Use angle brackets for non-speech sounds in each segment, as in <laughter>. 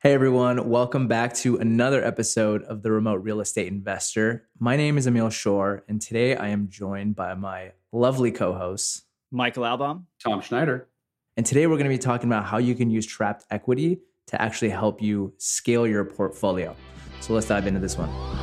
Hey everyone, welcome back to another episode of the Remote Real Estate Investor. My name is Emil Shour, and today I am joined by my lovely co hosts, Michael Albaum, Tom Schneider. And today we're going to be talking about how you can use trapped equity to actually help you scale your portfolio. So let's dive into this one.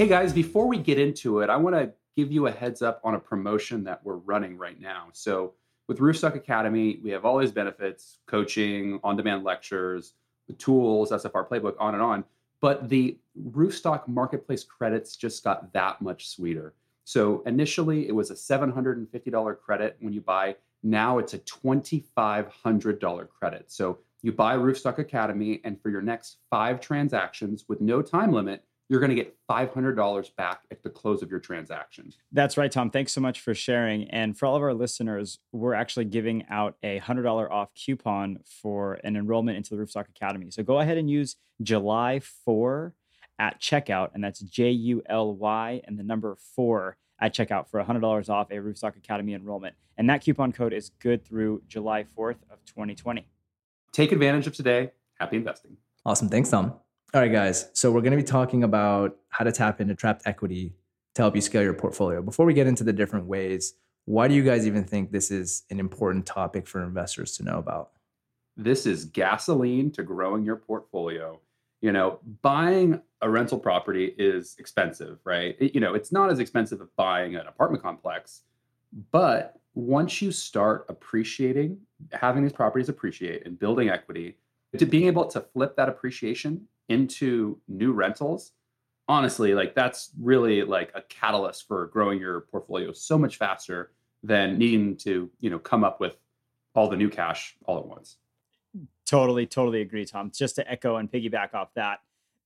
Hey guys, before we get into it, I want to give you a heads up on a promotion that we're running right now. So, with Roofstock Academy, we have all these benefits coaching, on demand lectures, the tools, SFR playbook, on and on. But the Roofstock marketplace credits just got that much sweeter. So, initially, it was a $750 credit when you buy. Now it's a $2,500 credit. So, you buy Roofstock Academy, and for your next five transactions with no time limit, you're going to get $500 back at the close of your transaction. That's right, Tom. Thanks so much for sharing. And for all of our listeners, we're actually giving out a $100 off coupon for an enrollment into the Roofstock Academy. So go ahead and use July 4 at checkout, and that's J U L Y and the number 4 at checkout for $100 off a Roofstock Academy enrollment. And that coupon code is good through July 4th of 2020. Take advantage of today. Happy investing. Awesome. Thanks, Tom. All right, guys. So we're going to be talking about how to tap into trapped equity to help you scale your portfolio. Before we get into the different ways, why do you guys even think this is an important topic for investors to know about? This is gasoline to growing your portfolio. You know, buying a rental property is expensive, right? It, you know, it's not as expensive as buying an apartment complex, but once you start appreciating, having these properties appreciate and building equity, to being able to flip that appreciation into new rentals honestly like that's really like a catalyst for growing your portfolio so much faster than needing to you know come up with all the new cash all at once. Totally totally agree tom. Just to echo and piggyback off that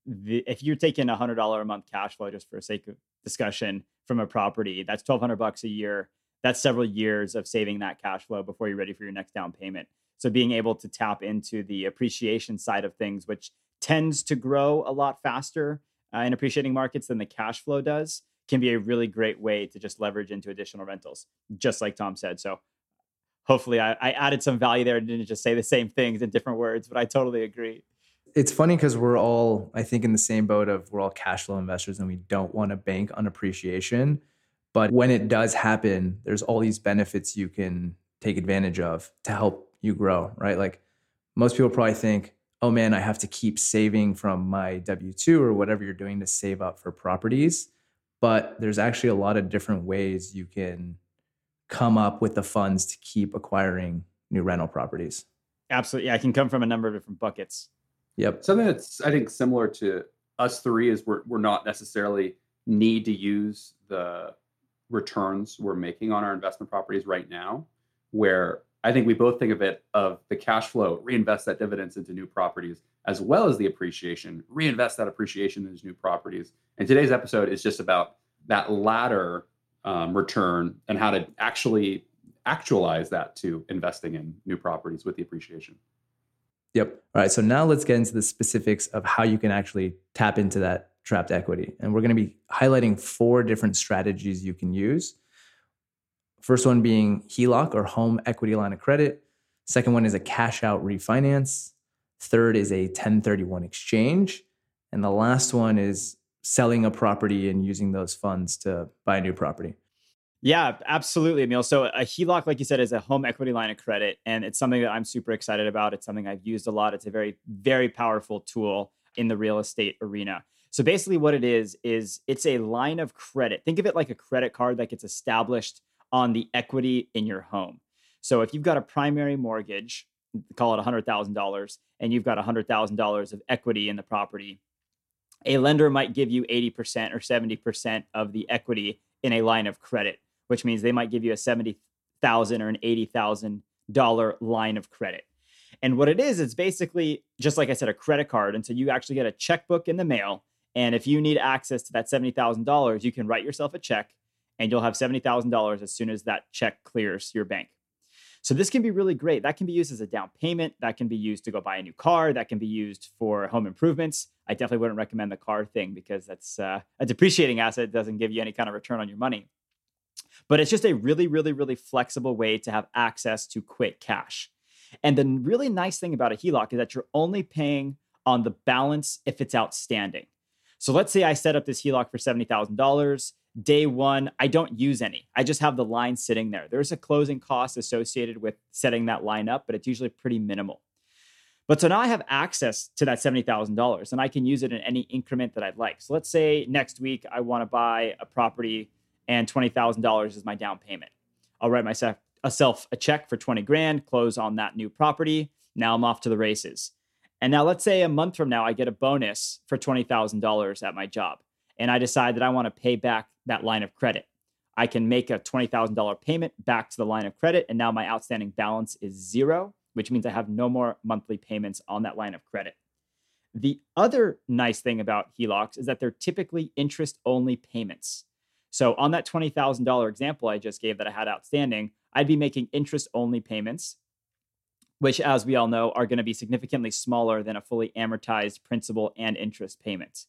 the, if you're taking a hundred dollar a month cash flow just for sake of discussion from a property that's 1200 bucks a year. That's several years of saving that cash flow before you're ready for your next down payment. So being able to tap into the appreciation side of things which tends to grow a lot faster uh, in appreciating markets than the cash flow does can be a really great way to just leverage into additional rentals, just like Tom said. So hopefully I, I added some value there and didn't just say the same things in different words, but I totally agree. It's funny because we're all, I think, in the same boat of we're all cash flow investors and we don't want to bank on appreciation. But when it does happen, there's all these benefits you can take advantage of to help you grow, right? Like most people probably think, oh man, I have to keep saving from my W 2 or whatever you're doing to save up for properties. But there's actually a lot of different ways you can come up with the funds to keep acquiring new rental properties. Absolutely. Yeah, I can come from a number of different buckets. Yep. Something that's, I think, similar to us three is we're, we're not necessarily need to use the returns we're making on our investment properties right now, where I think we both think of it of the cash flow, reinvest that dividends into new properties, as well as the appreciation, reinvest that appreciation into new properties. And today's episode is just about that latter um, return and how to actually actualize that to investing in new properties with the appreciation. Yep. All right. So now let's get into the specifics of how you can actually tap into that trapped equity. And we're going to be highlighting four different strategies you can use First one being HELOC or home equity line of credit. Second one is a cash out refinance. Third is a 1031 exchange. And the last one is selling a property and using those funds to buy a new property. Yeah, absolutely, Emil. So a HELOC, like you said, is a home equity line of credit, and it's something that I'm super excited about. It's something I've used a lot. It's a very, very powerful tool in the real estate arena. So basically, what it is is it's a line of credit. Think of it like a credit card that gets established on the equity in your home. So if you've got a primary mortgage, call it $100,000, and you've got $100,000 of equity in the property, a lender might give you 80% or 70% of the equity in a line of credit, which means they might give you a 70,000 or an $80,000 line of credit. And what it is, it's basically just like I said, a credit card. And so you actually get a checkbook in the mail. And if you need access to that $70,000, you can write yourself a check and you'll have $70,000 as soon as that check clears your bank. So this can be really great. That can be used as a down payment. That can be used to go buy a new car. That can be used for home improvements. I definitely wouldn't recommend the car thing because that's uh, a depreciating asset. Doesn't give you any kind of return on your money. But it's just a really, really, really flexible way to have access to quick cash. And the really nice thing about a HELOC is that you're only paying on the balance if it's outstanding. So let's say I set up this HELOC for $70,000 day one, I don't use any. I just have the line sitting there. There's a closing cost associated with setting that line up, but it's usually pretty minimal. But so now I have access to that $70,000 and I can use it in any increment that I'd like. So let's say next week I want to buy a property and $20,000 is my down payment. I'll write myself a check for 20 grand, close on that new property. Now I'm off to the races. And now let's say a month from now I get a bonus for $20,000 at my job and I decide that I want to pay back that line of credit. I can make a $20,000 payment back to the line of credit, and now my outstanding balance is zero, which means I have no more monthly payments on that line of credit. The other nice thing about HELOCs is that they're typically interest only payments. So, on that $20,000 example I just gave that I had outstanding, I'd be making interest only payments, which, as we all know, are going to be significantly smaller than a fully amortized principal and interest payments.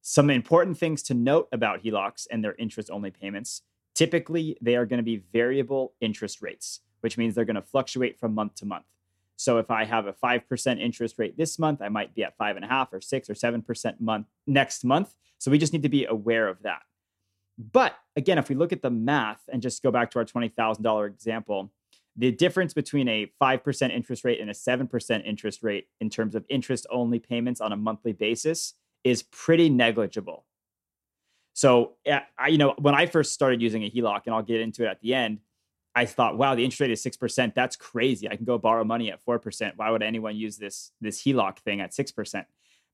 Some important things to note about HELOCs and their interest only payments typically, they are going to be variable interest rates, which means they're going to fluctuate from month to month. So if I have a 5% interest rate this month, I might be at five and a half or six or 7% month next month. So we just need to be aware of that. But again, if we look at the math and just go back to our $20,000 example, the difference between a 5% interest rate and a 7% interest rate in terms of interest only payments on a monthly basis is pretty negligible. So, I, you know, when I first started using a HELOC, and I'll get into it at the end, I thought, wow, the interest rate is six percent. That's crazy. I can go borrow money at four percent. Why would anyone use this this HELOC thing at six percent?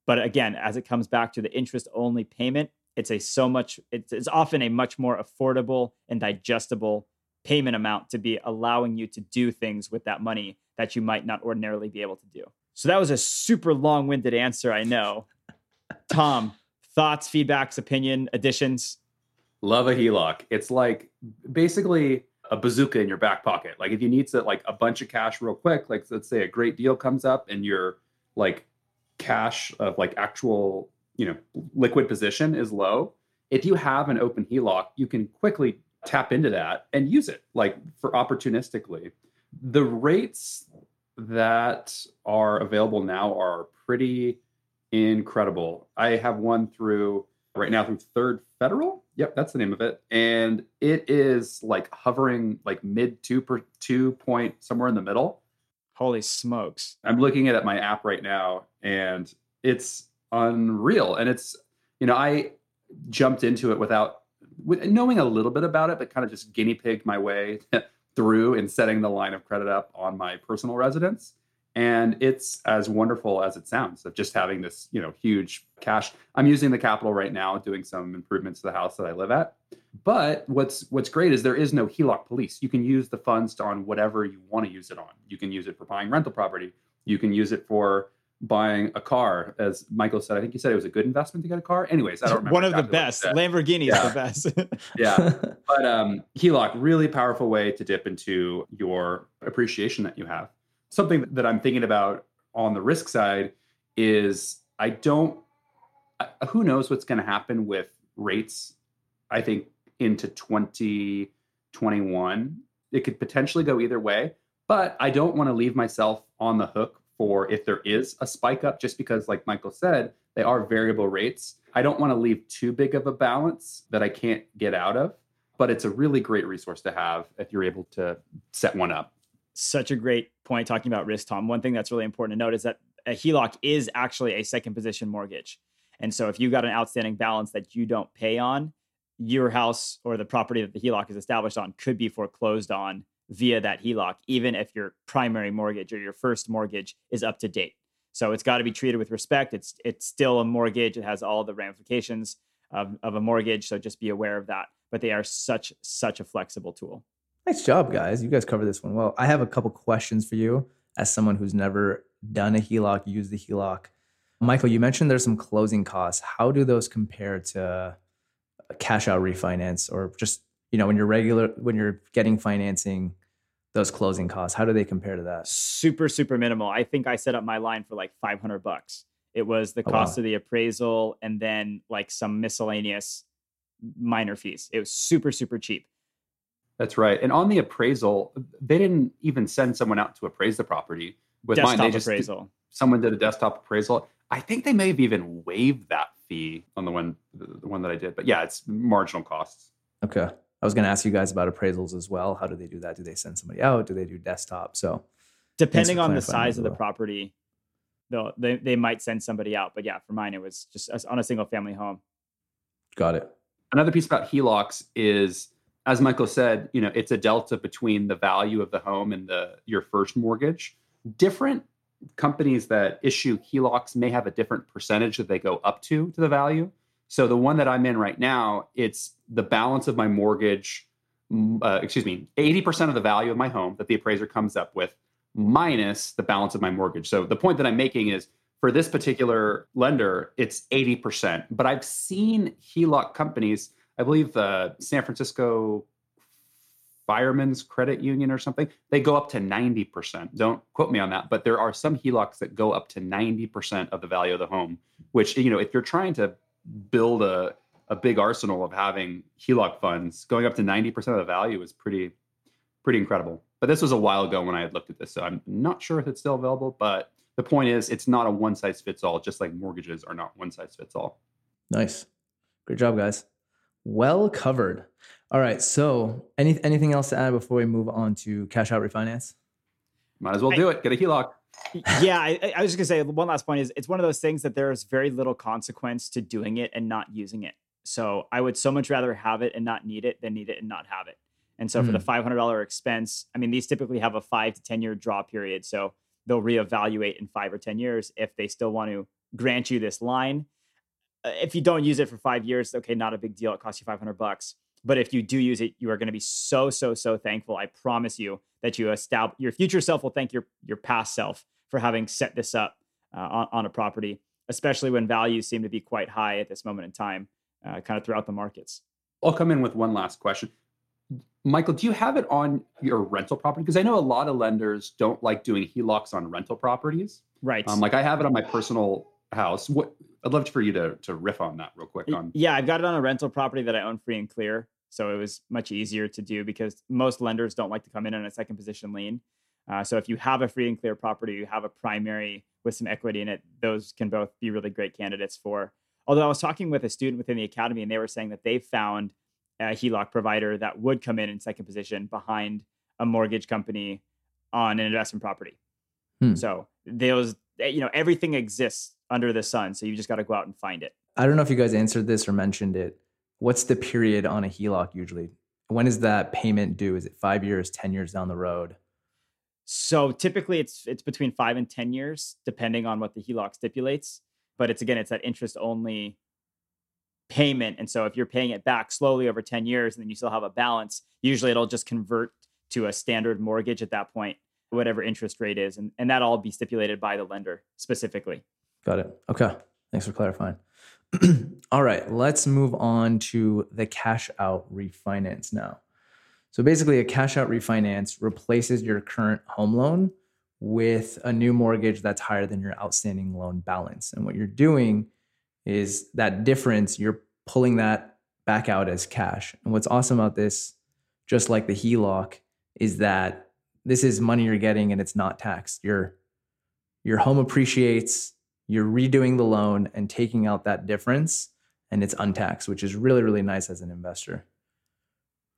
But again, as it comes back to the interest only payment, it's a so much. It's, it's often a much more affordable and digestible payment amount to be allowing you to do things with that money that you might not ordinarily be able to do. So that was a super long winded answer, I know. <laughs> Tom, thoughts, feedbacks, opinion, additions? Love a HELOC. It's like basically a bazooka in your back pocket. Like if you need to like a bunch of cash real quick, like let's say a great deal comes up and your like cash of like actual, you know, liquid position is low. If you have an open HELOC, you can quickly tap into that and use it like for opportunistically. The rates that are available now are pretty incredible. I have one through right now through Third Federal. Yep, that's the name of it, and it is like hovering like mid two per two point somewhere in the middle. Holy smokes! I'm looking at my app right now, and it's unreal. And it's you know I jumped into it without with knowing a little bit about it, but kind of just guinea pigged my way <laughs> through and setting the line of credit up on my personal residence. And it's as wonderful as it sounds of just having this you know huge cash. I'm using the capital right now doing some improvements to the house that i live at. But what's what's great is there is no heloc police. You can use the funds on whatever you want to use it on. You can use it for buying rental property. You can use it for buying a car as michael said i think you said it was a good investment to get a car. Anyways i don't remember one of exactly the best. lamborghini yeah. is the best. <laughs> Yeah. But um heloc really powerful way to dip into your appreciation that you have. Something that I'm thinking about on the risk side is I don't, who knows what's going to happen with rates, I think, into 2021. It could potentially go either way, but I don't want to leave myself on the hook for if there is a spike up, just because, like Michael said, they are variable rates. I don't want to leave too big of a balance that I can't get out of, but it's a really great resource to have if you're able to set one up such a great point talking about risk, Tom. One thing that's really important to note is that a HELOC is actually a second position mortgage. And so if you've got an outstanding balance that you don't pay on, your house or the property that the HELOC is established on could be foreclosed on via that HELOC, even if your primary mortgage or your first mortgage is up to date. So it's got to be treated with respect. It's it's still a mortgage. It has all the ramifications of, of a mortgage. So just be aware of that. But they are such such a flexible tool. Nice job, guys. You guys covered this one well. I have a couple questions for you as someone who's never done a HELOC, used the HELOC. Michael, you mentioned there's some closing costs. How do those compare to a cash out refinance or just, you know, when you're regular when you're getting financing, those closing costs? How do they compare to that? Super, super minimal. I think I set up my line for like 500 bucks. It was the Oh, cost wow. of the appraisal and then like some miscellaneous minor fees. It was super, super cheap. That's right. And on the appraisal, they didn't even send someone out to appraise the property. With mine, Desktop they just appraisal. someone did a desktop appraisal. I think they may have even waived that fee on the one the one that I did. But yeah, it's marginal costs. Okay. I was going to ask you guys about appraisals as well. How do they do that? Do they send somebody out? Do they do desktop? So, Depending on the size as of the property, they'll, they, they might send somebody out. But yeah, for mine, it was just on a single family home. got it. Another piece about HELOCs is, as Michael said, you know, it's a delta between the value of the home and the your first mortgage. Different companies that issue HELOCs may have a different percentage that they go up to to the value. So the one that I'm in right now, it's the balance of my mortgage, uh, excuse me, 80% of the value of my home that the appraiser comes up with minus the balance of my mortgage. So the point that I'm making is for this particular lender, it's 80%. But I've seen HELOC companies, I believe the San Francisco Firemen's Credit Union or something, they go up to 90%. Don't quote me on that, but there are some HELOCs that go up to 90% of the value of the home, which, you know, if you're trying to build a, a big arsenal of having HELOC funds, going up to 90% of the value is pretty, pretty incredible. But this was a while ago when I had looked at this, so I'm not sure if it's still available, but the point is it's not a one size fits all, just like mortgages are not one size fits all. Nice. Great job, guys. Well covered. All right. So, any anything else to add before we move on to cash out refinance? Might as well do it. Get a HELOC. Yeah, I, I- was just gonna say one last point is it's one of those things that there is very little consequence to doing it and not using it. So I would so much rather have it and not need it than need it and not have it. And so for the five hundred dollar expense, I mean these typically have a five to ten year draw period, so they'll reevaluate in five or ten years if they still want to grant you this line. Uh, If you don't use it for five years, okay, not a big deal. It costs you five hundred bucks. But if you do use it, you are going to be so so so thankful. I promise you that you establish your future self will thank your your past self for having set this up uh, on, on a property, especially when values seem to be quite high at this moment in time, uh, kind of throughout the markets. I'll come in with one last question. Michael, do you have it on your rental property? Because I know a lot of lenders don't like doing HELOCs on rental properties. Right. Um, like I have it on my personal house. What I'd love for you to to riff on that real quick. On Yeah, I've got it on a rental property that I own free and clear. So it was much easier to do because most lenders don't like to come in on a second position lien. Uh, so if you have a free and clear property, you have a primary with some equity in it, those can both be really great candidates for. Although I was talking with a student within the academy and they were saying that they found a HELOC provider that would come in in second position behind a mortgage company on an investment property. Hmm. So those, eh, you know, everything exists under the sun. So you just got to go out and find it. I don't know if you guys answered this or mentioned it. What's the period on a HELOC usually? When is that payment due? Is it five years, 10 years down the road? So typically it's it's between five and ten years, depending on what the HELOC stipulates. But it's again, it's that interest only payment. And so if you're paying it back slowly over 10 years and then you still have a balance, usually it'll just convert to a standard mortgage at that point, whatever interest rate is. And, and that'll all be stipulated by the lender specifically. Got it. Okay. Thanks for clarifying. <clears throat> All right, let's move on to the cash out refinance now. So basically, a cash out refinance replaces your current home loan with a new mortgage that's higher than your outstanding loan balance. And what you're doing is that difference, you're pulling that back out as cash. And what's awesome about this, just like the HELOC, is that this is money you're getting and it's not taxed. Your your home appreciates, you're redoing the loan and taking out that difference and it's untaxed, which is really, really nice as an investor.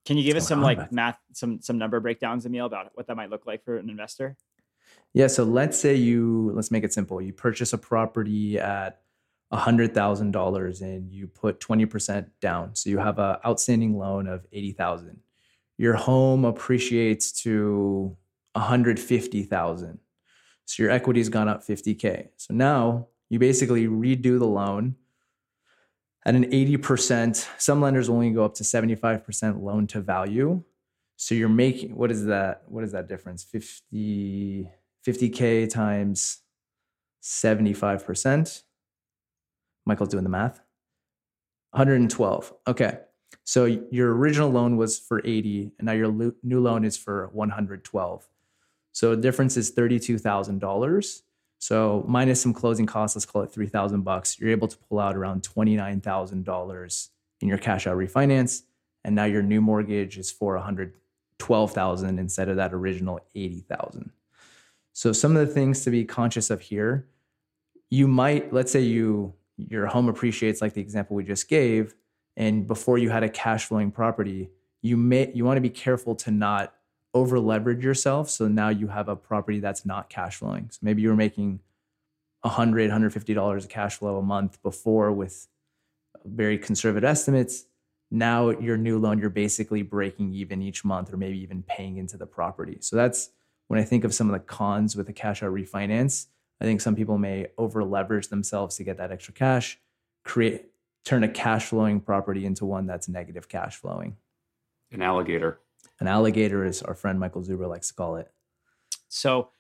Can you give us some like math, some some number breakdowns, Emil, about what that might look like for an investor? Yeah. So let's say you, let's make it simple. You purchase a property at $100,000 and you put 20% down. So you have a outstanding loan of 80,000. Your home appreciates to 150,000. So your equity's gone up 50K. So now you basically redo the loan at an 80%. Some lenders only go up to 75% loan to value. So you're making, what is that? What is that difference? 50, 50K times 75%. Michael's doing the math. 112. Okay. So your original loan was for 80 and now your new loan is for 112. So the difference is $32,000. So minus some closing costs, let's call it 3,000 bucks. You're able to pull out around $29,000 in your cash out refinance and now your new mortgage is for 112,000 instead of that original 80,000. So some of the things to be conscious of here, you might let's say you your home appreciates like the example we just gave and before you had a cash flowing property, you may you want to be careful to not over leverage yourself so now you have a property that's not cash flowing. So maybe you were making 100 $150 of cash flow a month before with very conservative estimates. Now your new loan you're basically breaking even each month or maybe even paying into the property. So that's when i think of some of the cons with a cash out refinance. I think some people may over leverage themselves to get that extra cash create turn a cash flowing property into one that's negative cash flowing. An alligator an alligator as our friend michael zuber likes to call it so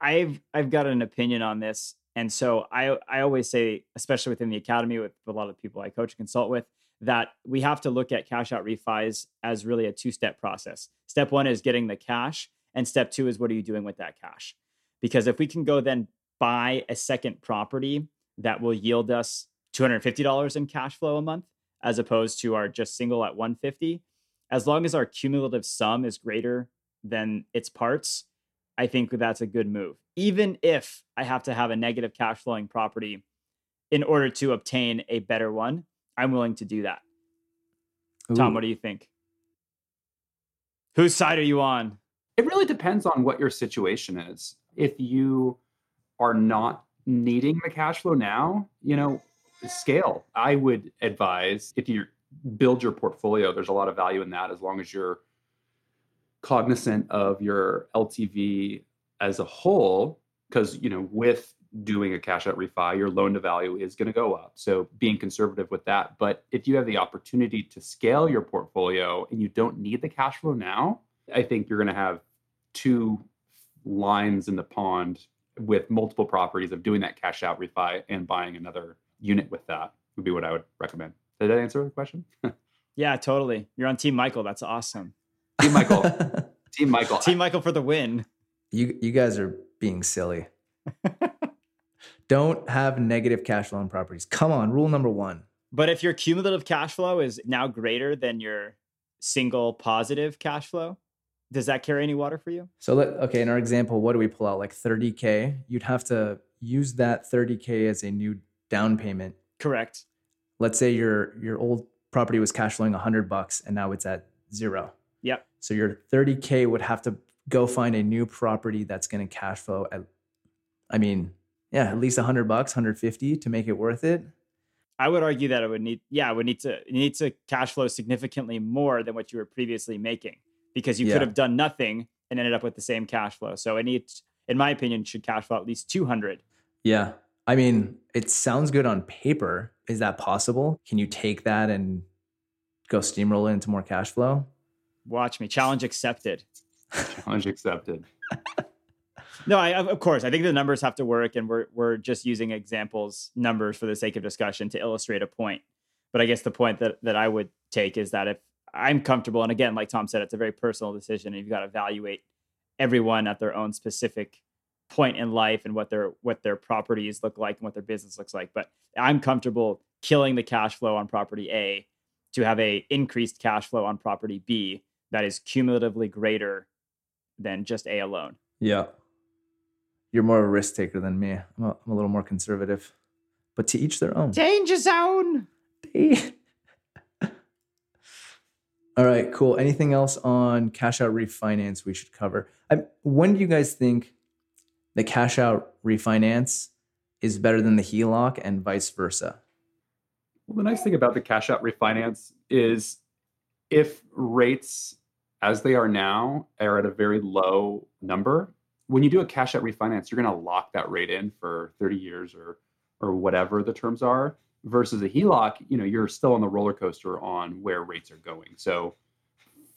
i've i've got an opinion on this and so i i always say especially within the academy with a lot of people i coach and consult with that we have to look at cash out refis as really a two step process. Step one is getting the cash, and step two is what are you doing with that cash? Because if we can go then buy a second property that will yield us $250 in cash flow a month, as opposed to our just single at 150, as long as our cumulative sum is greater than its parts, I think that's a good move. Even if I have to have a negative cash flowing property in order to obtain a better one, I'm willing to do that. Ooh. Tom, what do you think? Whose side are you on? It really depends on what your situation is. If you are not needing the cash flow now, you know, scale. I would advise if you build your portfolio, there's a lot of value in that as long as you're cognizant of your LTV as a whole because you know with doing a cash out refi, your loan to value is going to go up. So being conservative with that. But if you have the opportunity to scale your portfolio and you don't need the cash flow now, I think you're going to have two lines in the pond with multiple properties of doing that cash out refi and buying another unit with that would be what I would recommend. Did that answer the question? yeah, totally. You're on Team Michael. That's awesome. Team Michael. <laughs> Team Michael. Team Michael for the win. You you guys are being silly. <laughs> Don't have negative cash flow on properties. Come on, rule number one. But if your cumulative cash flow is now greater than your single positive cash flow, does that carry any water for you? So let okay, in our example, what do we pull out? Like 30k. You'd have to use that 30k as a new down payment. Correct. Let's say your your old property was cash flowing 100 bucks and now it's at zero. Yep. So your 30k would have to go find a new property that's going to cash flow at I mean, yeah, at least 100 bucks, 150 to make it worth it. I would argue that it would need, yeah, it would need to need to cash flow significantly more than what you were previously making because you yeah. could have done nothing and ended up with the same cash flow. So it needs, in my opinion, should cash flow at least 200. Yeah. I mean, it sounds good on paper. Is that possible? Can you take that and go steamroll it into more cash flow? Watch me. Challenge accepted. Challenge accepted. <laughs> no, I, of course, I think the numbers have to work, and we're we're just using examples, numbers for the sake of discussion to illustrate a point. But I guess the point that that I would take is that if I'm comfortable, and again, like Tom said, it's a very personal decision, and you've got to evaluate everyone at their own specific point in life and what their what their properties look like and what their business looks like. But I'm comfortable killing the cash flow on property A to have a increased cash flow on property B that is cumulatively greater than just A alone. Yeah you're more of a risk taker than me. I'm a, I'm a little more conservative, but to each their own. Danger zone. <laughs> All right, cool. Anything else on cash out refinance we should cover? I, when do you guys think the cash out refinance is better than the HELOC and vice versa? Well, the nice thing about the cash out refinance is if rates as they are now are at a very low number, when you do a cash out refinance, you're going to lock that rate in for 30 years or or whatever the terms are. Versus a HELOC, you know, you're still on the roller coaster on where rates are going. So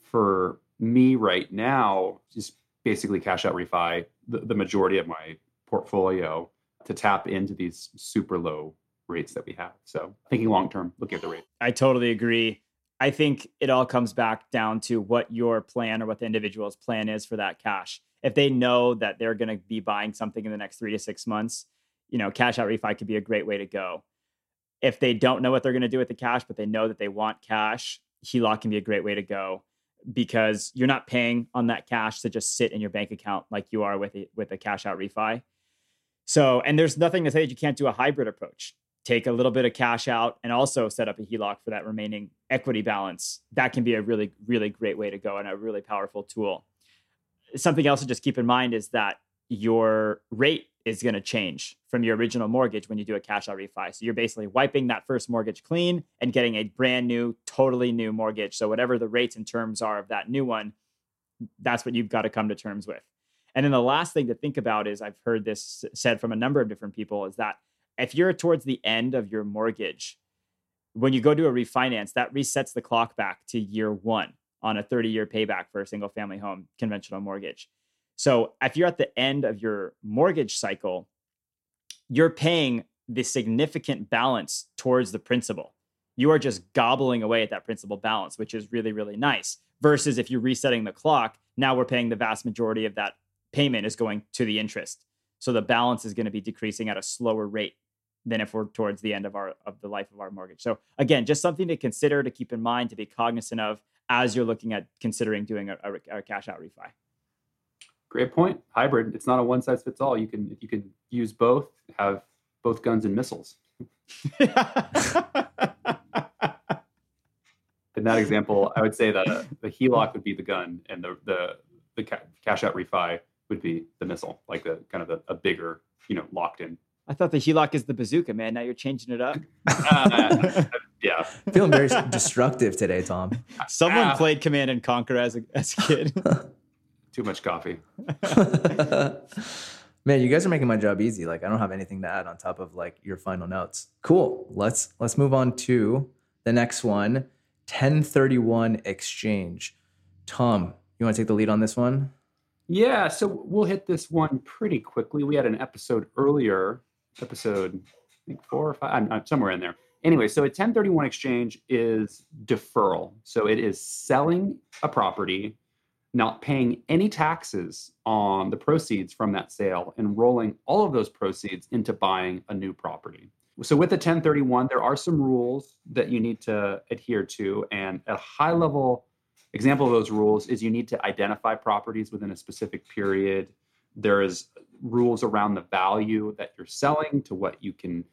for me right now, just basically cash out refi the, the majority of my portfolio to tap into these super low rates that we have. So thinking long term, looking at the rate. I totally agree. I think it all comes back down to what your plan or what the individual's plan is for that cash. If they know that they're going to be buying something in the next three to six months, you know, cash out refi could be a great way to go. If they don't know what they're going to do with the cash, but they know that they want cash, HELOC can be a great way to go because you're not paying on that cash to just sit in your bank account like you are with a, with a cash out refi. So, and there's nothing to say that you can't do a hybrid approach. Take a little bit of cash out and also set up a HELOC for that remaining equity balance. That can be a really, really great way to go and a really powerful tool. Something else to just keep in mind is that your rate is going to change from your original mortgage when you do a cash out refi. So you're basically wiping that first mortgage clean and getting a brand new, totally new mortgage. So whatever the rates and terms are of that new one, that's what you've got to come to terms with. And then the last thing to think about is I've heard this said from a number of different people is that if you're towards the end of your mortgage, when you go to a refinance, that resets the clock back to year one on a 30 year payback for a single family home conventional mortgage. So if you're at the end of your mortgage cycle, you're paying the significant balance towards the principal. You are just gobbling away at that principal balance, which is really, really nice. Versus if you're resetting the clock, now we're paying the vast majority of that payment is going to the interest. So the balance is going to be decreasing at a slower rate than if we're towards the end of our of the life of our mortgage. So again, just something to consider to keep in mind to be cognizant of as you're looking at considering doing a, a, a cash out refi. Great point. Hybrid. It's not a one size fits all. You can you can use both. Have both guns and missiles. <laughs> In that example, I would say that the HELOC would be the gun, and the the the cash out refi would be the missile, like the kind of a, a bigger, you know, locked in. I thought the HELOC is the bazooka, man. Now you're changing it up. <laughs> uh, yeah, feeling very destructive today, Tom. Someone uh, played Command and Conquer as a as a kid. <laughs> Too much coffee. <laughs> Man, you guys are making my job easy. Like I don't have anything to add on top of like your final notes. Cool. Let's let's move on to the next one. 1031 exchange. Tom, you want to take the lead on this one? Yeah, so we'll hit this one pretty quickly. We had an episode earlier, episode I think four or five, I'm, I'm somewhere in there. Anyway, so a 1031 exchange is deferral. So it is selling a property not paying any taxes on the proceeds from that sale and rolling all of those proceeds into buying a new property. So, with the 1031, there are some rules that you need to adhere to. And a high level example of those rules is you need to identify properties within a specific period. There is rules around the value that you're selling to what you can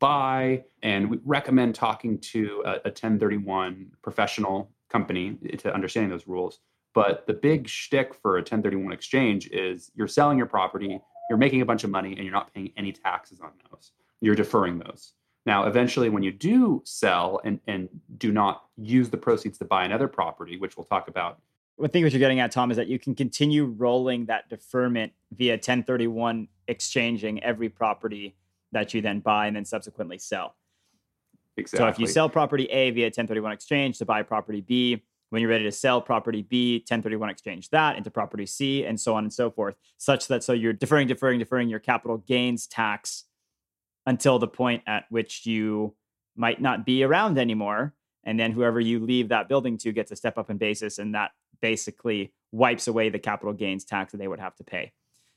buy. And we recommend talking to a, a 1031 professional company to understanding those rules. But the big shtick for a 1031 exchange is you're selling your property, you're making a bunch of money, and you're not paying any taxes on those. You're deferring those. Now, eventually, when you do sell and, and do not use the proceeds to buy another property, which we'll talk about. I think what you're getting at, Tom, is that you can continue rolling that deferment via 1031 exchanging every property that you then buy and then subsequently sell. Exactly. So if you sell property A via 1031 exchange to buy property B, when you're ready to sell property B, 1031 exchange that into property C, and so on and so forth, such that so you're deferring, deferring, deferring your capital gains tax until the point at which you might not be around anymore. And then whoever you leave that building to gets a step up in basis, and that basically wipes away the capital gains tax that they would have to pay.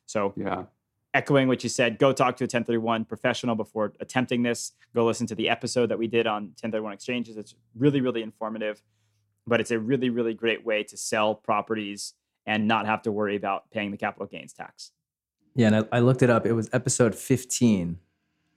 So, yeah. Echoing what you said, go talk to a 1031 professional before attempting this. Go listen to the episode that we did on 1031 exchanges. It's really, really informative but it's a really, really great way to sell properties and not have to worry about paying the capital gains tax. Yeah, and I, I looked it up. It was episode 15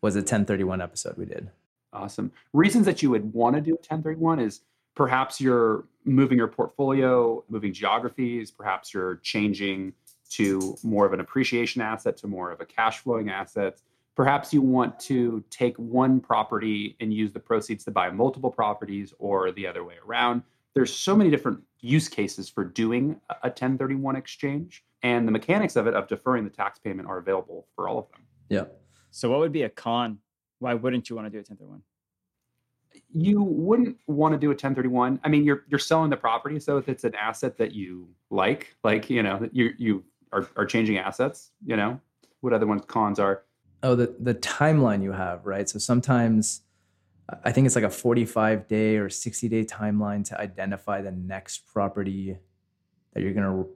was a 1031 episode we did. Awesome. Reasons that you would want to do a 1031 is perhaps you're moving your portfolio, moving geographies, perhaps you're changing to more of an appreciation asset to more of a cash flowing asset. Perhaps you want to take one property and use the proceeds to buy multiple properties or the other way around there's so many different use cases for doing a 1031 exchange and the mechanics of it of deferring the tax payment are available for all of them. Yeah. So what would be a con? Why wouldn't you want to do a 1031 you wouldn't want to do a 1031 i mean you're you're selling the property so if it's an asset that you like like you know you you are, are changing assets you know what other ones cons are? Oh the the timeline you have right? So sometimes I think it's like a 45 day or 60 day timeline to identify the next property that you're going to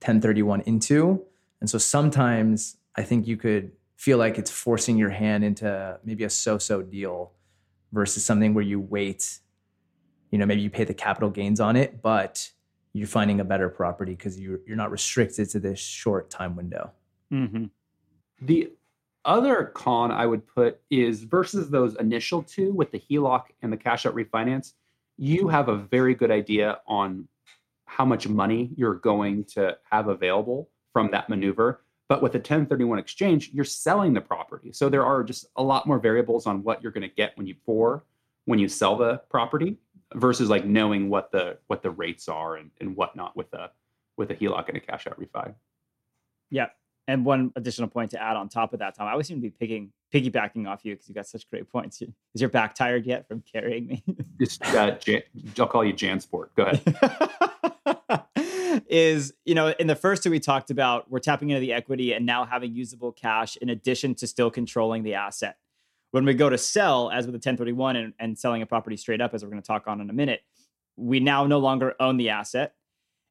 1031 into. And so sometimes I think you could feel like it's forcing your hand into maybe a so so deal versus something where you wait. You know, maybe you pay the capital gains on it, but you're finding a better property because you're, you're not restricted to this short time window. Mm-hmm. The other con I would put is versus those initial two with the HELOC and the cash out refinance, you have a very good idea on how much money you're going to have available from that maneuver. But with a 1031 exchange, you're selling the property. So there are just a lot more variables on what you're going to get when you for when you sell the property versus like knowing what the what the rates are and, and whatnot with a with a HELOC and a cash out refi. Yeah. And one additional point to add on top of that, Tom, I always seem to be picking piggybacking off you because you got such great points. Is your back tired yet from carrying me? <laughs> Just uh, Jan, I'll call you Jansport. Go ahead. <laughs> is you know in the first two we talked about we're tapping into the equity and now having usable cash in addition to still controlling the asset when we go to sell as with the 1031 and, and selling a property straight up as we're going to talk on in a minute we now no longer own the asset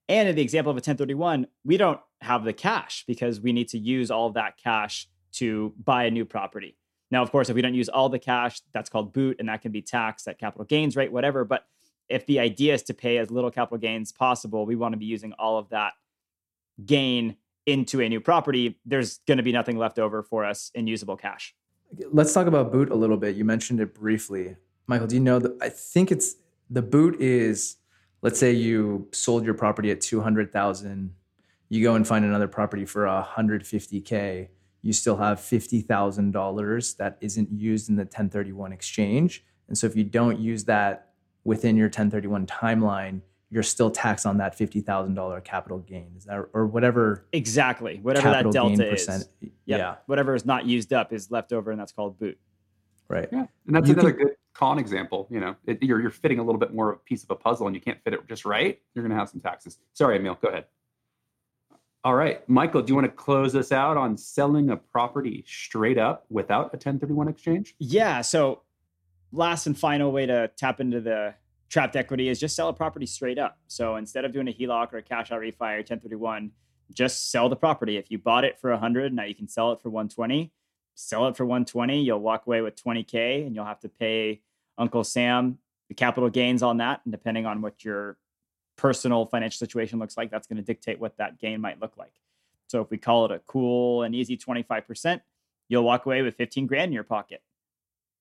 and in the example of a 1031 we don't have the cash because we need to use all of that cash to buy a new property now of course if we don't use all the cash that's called boot and that can be taxed at capital gains rate whatever but if the idea is to pay as little capital gains possible, we want to be using all of that gain into a new property. There's going to be nothing left over for us in usable cash. Let's talk about boot a little bit. You mentioned it briefly. Michael, do you know that I think it's the boot is let's say you sold your property at 200,000, you go and find another property for 150k, you still have $50,000 that isn't used in the 1031 exchange. And so if you don't use that within your 1031 timeline, you're still taxed on that $50,000 capital gain. Is that or whatever Exactly. Whatever that delta is. Yep. Yeah. Whatever is not used up is left over and that's called boot. Right. Yeah. And that's you another can, good con example, you know. It, you're you're fitting a little bit more of a piece of a puzzle and you can't fit it just right, you're going to have some taxes. Sorry, Emil, go ahead. All right, Michael, do you want to close us out on selling a property straight up without a 1031 exchange? Yeah, so last and final way to tap into the trapped equity is just sell a property straight up. So instead of doing a HELOC or a cash out refi or 1031, just sell the property. If you bought it for 100, now you can sell it for 120. Sell it for 120, you'll walk away with 20k and you'll have to pay Uncle Sam the capital gains on that and depending on what your personal financial situation looks like, that's going to dictate what that gain might look like. So if we call it a cool and easy 25%, you'll walk away with 15 grand in your pocket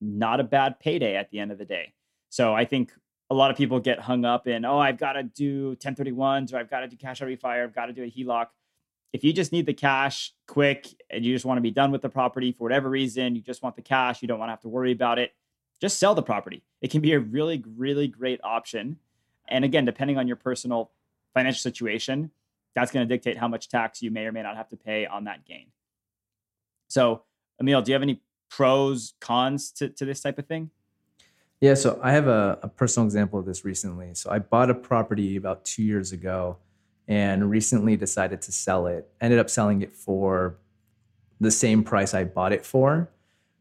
not a bad payday at the end of the day. So I think a lot of people get hung up in, oh, I've got to do 1031s or I've got to do cash out refi, I've got to do a HELOC. If you just need the cash quick and you just want to be done with the property for whatever reason, you just want the cash, you don't want to have to worry about it, just sell the property. It can be a really, really great option. And again, depending on your personal financial situation, that's going to dictate how much tax you may or may not have to pay on that gain. So, Emil, do you have any pros, cons to, to this type of thing? Yeah, so I have a, a personal example of this recently. So I bought a property about two years ago and recently decided to sell it. Ended up selling it for the same price I bought it for.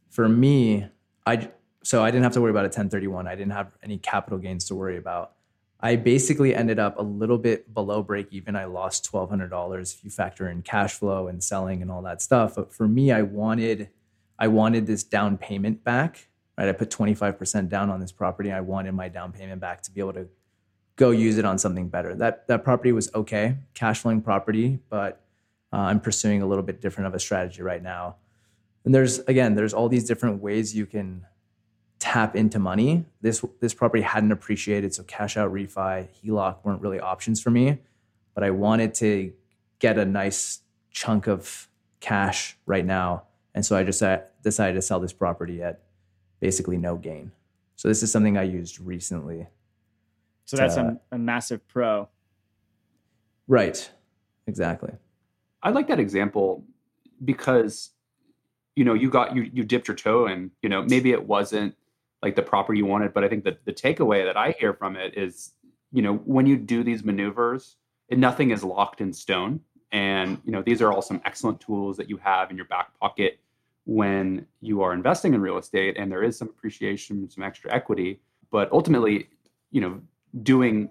For me, I so I didn't have to worry about a 1031. I didn't have any capital gains to worry about. I basically ended up a little bit below break even. I lost $1,200 if you factor in cash flow and selling and all that stuff. But for me, I wanted I wanted this down payment back, right? I put 25% down on this property. I wanted my down payment back to be able to go use it on something better. That that property was okay, cash flowing property, but uh, I'm pursuing a little bit different of a strategy right now. And there's again, there's all these different ways you can tap into money. This this property hadn't appreciated, so cash out refi, HELOC weren't really options for me. But I wanted to get a nice chunk of cash right now and so I just uh, decided to sell this property at basically no gain. So this is something I used recently. So that's a, a massive pro. Right. Exactly. I like that example because you know you got you you dipped your toe and you know maybe it wasn't like the property you wanted but i think that the takeaway that i hear from it is you know when you do these maneuvers nothing is locked in stone and you know these are all some excellent tools that you have in your back pocket when you are investing in real estate and there is some appreciation, some extra equity, but ultimately, you know, doing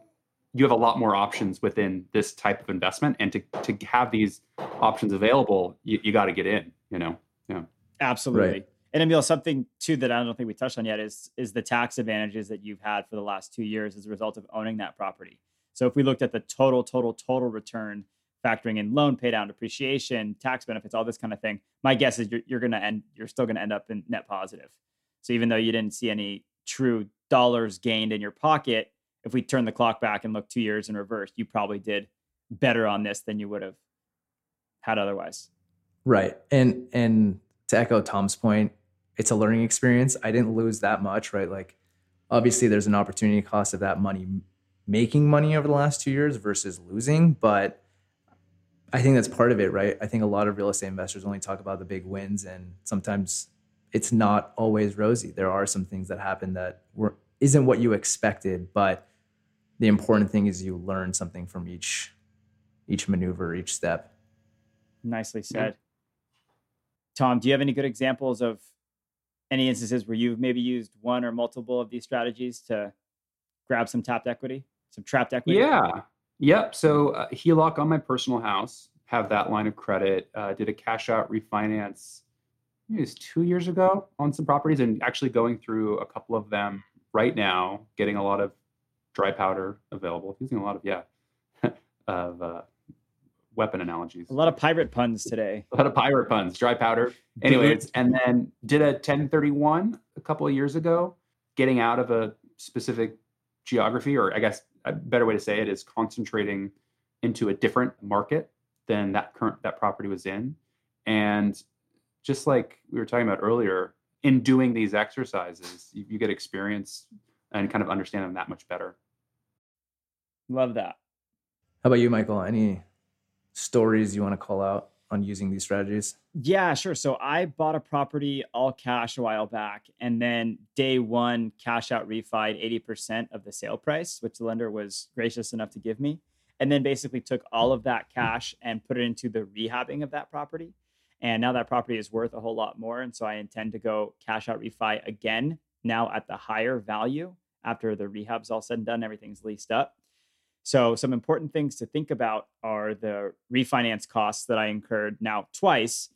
you have a lot more options within this type of investment and to to have these options available, you, you got to get in, you know. Yeah. Absolutely. Right. And Emil, something too that I don't think we touched on yet is is the tax advantages that you've had for the last two years as a result of owning that property. So if we looked at the total, total, total return, factoring in loan pay down, depreciation, tax benefits, all this kind of thing, my guess is you're, you're going to end, you're still going to end up in net positive. So even though you didn't see any true dollars gained in your pocket, if we turn the clock back and look two years in reverse, you probably did better on this than you would have had otherwise. Right. And and to echo Tom's point, it's a learning experience. I didn't lose that much, right? Like obviously there's an opportunity cost of that money making money over the last 2 years versus losing, but I think that's part of it, right? I think a lot of real estate investors only talk about the big wins and sometimes it's not always rosy. There are some things that happen that were isn't what you expected, but the important thing is you learn something from each each maneuver, each step. Nicely said. Tom, do you have any good examples of any instances where you've maybe used one or multiple of these strategies to grab some tapped equity, some trapped equity? Yeah. Yep. So uh, HELOC on my personal house, have that line of credit. Uh, did a cash out refinance. It was two years ago on some properties, and actually going through a couple of them right now, getting a lot of dry powder available. Using a lot of yeah, <laughs> of uh, weapon analogies. A lot of pirate puns today. A lot of pirate puns, dry powder. Anyways, and then did a 1031 a couple of years ago, getting out of a specific geography, or I guess a better way to say it is concentrating into a different market than that current that property was in. And just like we were talking about earlier, in doing these exercises, you, you get experience and kind of understand them that much better. Love that. How about you, Michael? Any stories you want to call out on using these strategies? Yeah, sure. So I bought a property all cash a while back, and then day one, cash out refied 80% of the sale price, which the lender was gracious enough to give me. And then basically took all of that cash and put it into the rehabbing of that property. And now that property is worth a whole lot more. And so I intend to go cash out refi again, now at the higher value after the rehab's all said and done, everything's leased up. So, some important things to think about are the refinance costs that I incurred now twice.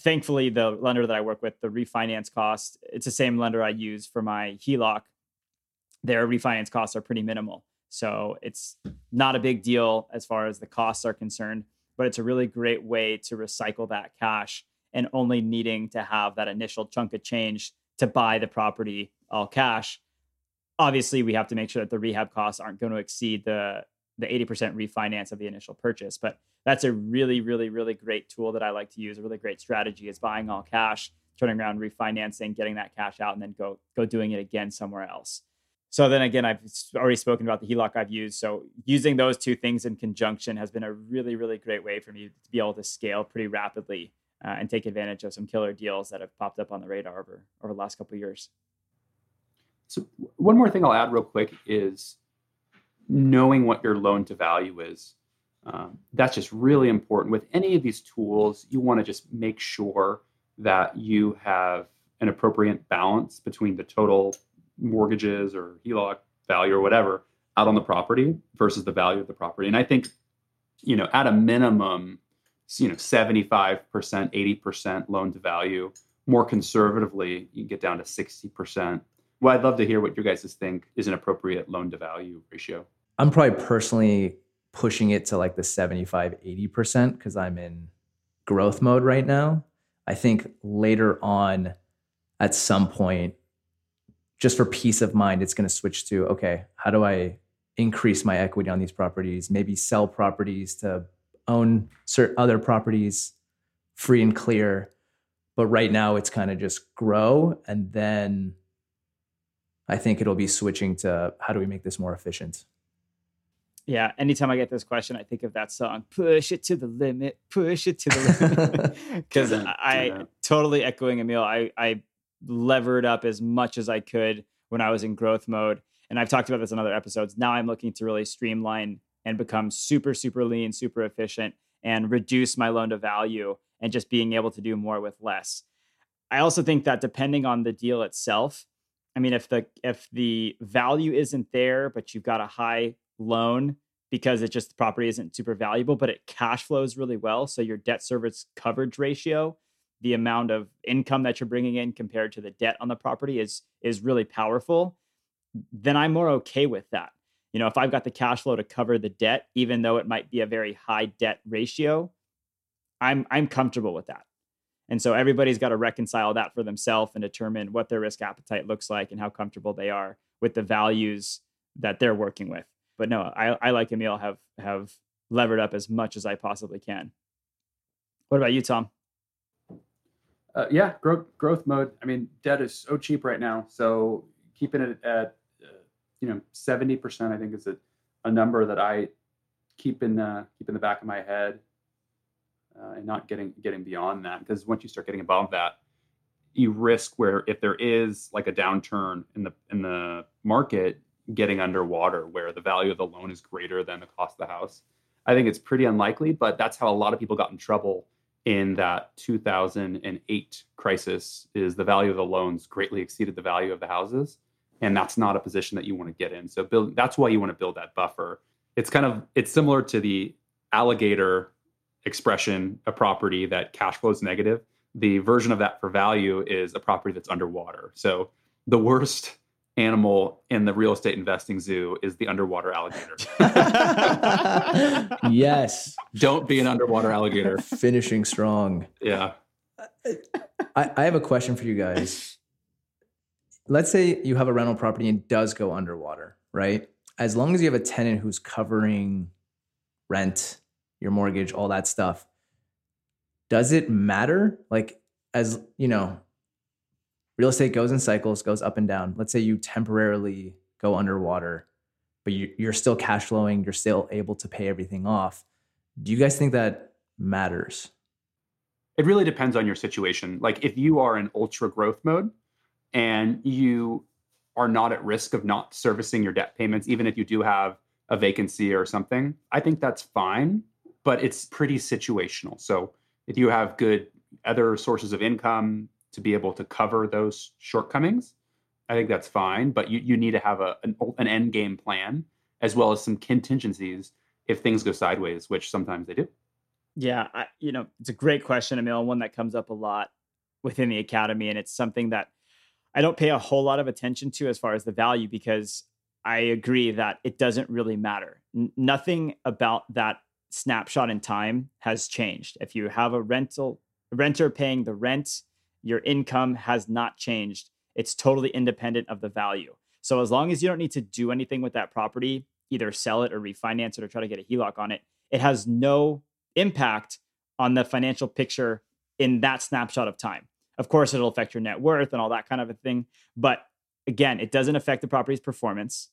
Thankfully, the lender that I work with, the refinance cost, it's the same lender I use for my HELOC. Their refinance costs are pretty minimal. So, it's not a big deal as far as the costs are concerned, but it's a really great way to recycle that cash and only needing to have that initial chunk of change to buy the property all cash obviously we have to make sure that the rehab costs aren't going to exceed the the 80% refinance of the initial purchase but that's a really really really great tool that i like to use a really great strategy is buying all cash turning around refinancing getting that cash out and then go go doing it again somewhere else. So then again i've already spoken about the heloc i've used so using those two things in conjunction has been a really really great way for me to be able to scale pretty rapidly uh, and take advantage of some killer deals that have popped up on the radar over over the last couple years so one more thing I'll add real quick is knowing what your loan to value is. Um, that's just really important. With any of these tools, you want to just make sure that you have an appropriate balance between the total mortgages or HELOC value or whatever out on the property versus the value of the property. And I think, you know, at a minimum, you know, 75%, 80% loan to value. More conservatively, you get down to 60% well, I'd love to hear what you guys think is an appropriate loan to value ratio. I'm probably personally pushing it to like the 75, 80% because I'm in growth mode right now. I think later on, at some point, just for peace of mind, it's going to switch to okay, how do I increase my equity on these properties? Maybe sell properties to own certain other properties free and clear. But right now, it's kind of just grow and then I think it'll be switching to how do we make this more efficient? Yeah, anytime I get this question, I think of that song, Push It to the Limit, Push It to the Limit. <laughs> Because I totally echoing Emil, I, I levered up as much as I could when I was in growth mode. And I've talked about this in other episodes. Now I'm looking to really streamline and become super, super lean, super efficient, and reduce my loan to value and just being able to do more with less. I also think that depending on the deal itself, I mean, if the if the value isn't there, but you've got a high loan because it just the property isn't super valuable, but it cash flows really well. So your debt service coverage ratio, the amount of income that you're bringing in compared to the debt on the property is is really powerful. Then I'm more okay with that. You know, if I've got the cash flow to cover the debt, even though it might be a very high debt ratio, I'm I'm comfortable with that. And so everybody's got to reconcile that for themselves and determine what their risk appetite looks like and how comfortable they are with the values that they're working with. But no, I, I like Emil have have levered up as much as I possibly can. What about you, Tom? Uh, yeah, growth growth mode. I mean, debt is so cheap right now, so keeping it at uh, you know seventy percent, I think is a, a number that I keep in uh, keep in the back of my head uh, and not getting getting beyond that because once you start getting above that you risk where if there is like a downturn in the in the market getting underwater where the value of the loan is greater than the cost of the house i think it's pretty unlikely but that's how a lot of people got in trouble in that 2008 crisis is the value of the loans greatly exceeded the value of the houses and that's not a position that you want to get in. So build that's why you want to build that buffer. It's kind of it's similar to the alligator expression a property that cash flows negative. The version of that for value is a property that's underwater. So the worst animal in the real estate investing zoo is the underwater alligator. <laughs> yes. Don't be an underwater alligator. Finishing strong. Yeah. I, I have a question for you guys. Let's say you have a rental property and does go underwater, right? As long as you have a tenant who's covering rent your mortgage, all that stuff. Does it matter? Like, as you know, real estate goes in cycles, goes up and down. Let's say you temporarily go underwater, but you, you're still cash flowing, you're still able to pay everything off. Do you guys think that matters? It really depends on your situation. Like, if you are in ultra growth mode and you are not at risk of not servicing your debt payments, even if you do have a vacancy or something, I think that's fine but it's pretty situational. So if you have good other sources of income to be able to cover those shortcomings, I think that's fine. But you, you need to have a, an, an end game plan as well as some contingencies if things go sideways, which sometimes they do. Yeah, I, you know, it's a great question, Emil, one that comes up a lot within the academy, and it's something that I don't pay a whole lot of attention to as far as the value because I agree that it doesn't really matter. N- nothing about that snapshot in time has changed. If you have a rental renter paying the rent, your income has not changed. It's totally independent of the value. So as long as you don't need to do anything with that property, either sell it or refinance it or try to get a HELOC on it, it has no impact on the financial picture in that snapshot of time. Of course, it'll affect your net worth and all that kind of a thing. But again, it doesn't affect the property's performance.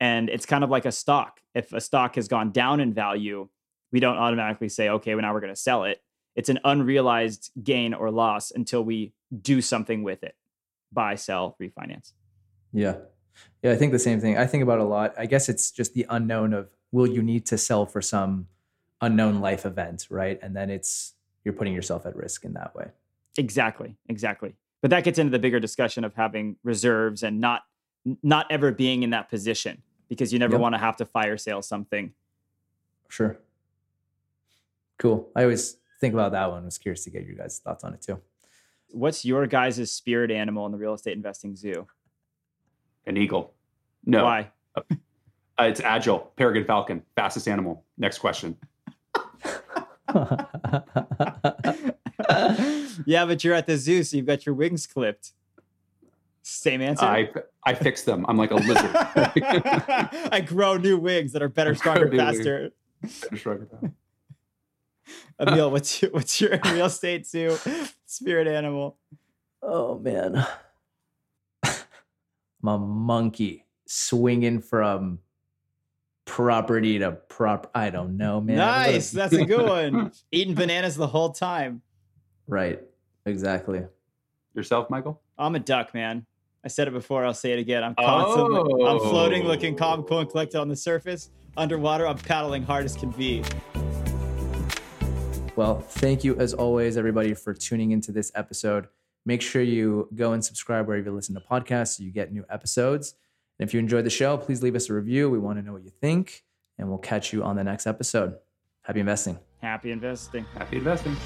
And it's kind of like a stock. If a stock has gone down in value, we don't automatically say, okay, well, now we're going to sell it. It's an unrealized gain or loss until we do something with it buy, sell, refinance. Yeah. Yeah, I think the same thing. I think about a lot. I guess it's just the unknown of will you need to sell for some unknown life event, right? And then it's you're putting yourself at risk in that way. Exactly. Exactly. But that gets into the bigger discussion of having reserves and not not ever being in that position because you never yep. want to have to fire sale something. Sure. Cool. I always think about that one. I was curious to get your guys' thoughts on it too. What's your guys' spirit animal in the real estate investing zoo? An eagle. No. Why? Uh, it's agile. Peregrine falcon. Fastest animal. Next question. <laughs> <laughs> yeah, but you're at the zoo, so you've got your wings clipped. Same answer. I I fix them. I'm like a lizard. <laughs> I grow new wings that are better, stronger, faster. Better, stronger, faster. <laughs> Emil, what's your what's your real estate zoo spirit animal? Oh man, I'm a monkey swinging from property to prop. I don't know, man. Nice, that's a good one. <laughs> Eating bananas the whole time. Right. Exactly. Yourself, Michael? I'm a duck, man. I said it before. I'll say it again. I'm constantly, oh. I'm floating, looking oh. calm, cool, and collected on the surface. Underwater, I'm paddling hard as can be. Well, thank you as always, everybody, for tuning into this episode. Make sure you go and subscribe wherever you listen to podcasts so you get new episodes. And if you enjoyed the show, please leave us a review. We want to know what you think, and we'll catch you on the next episode. Happy investing. Happy investing. Happy investing.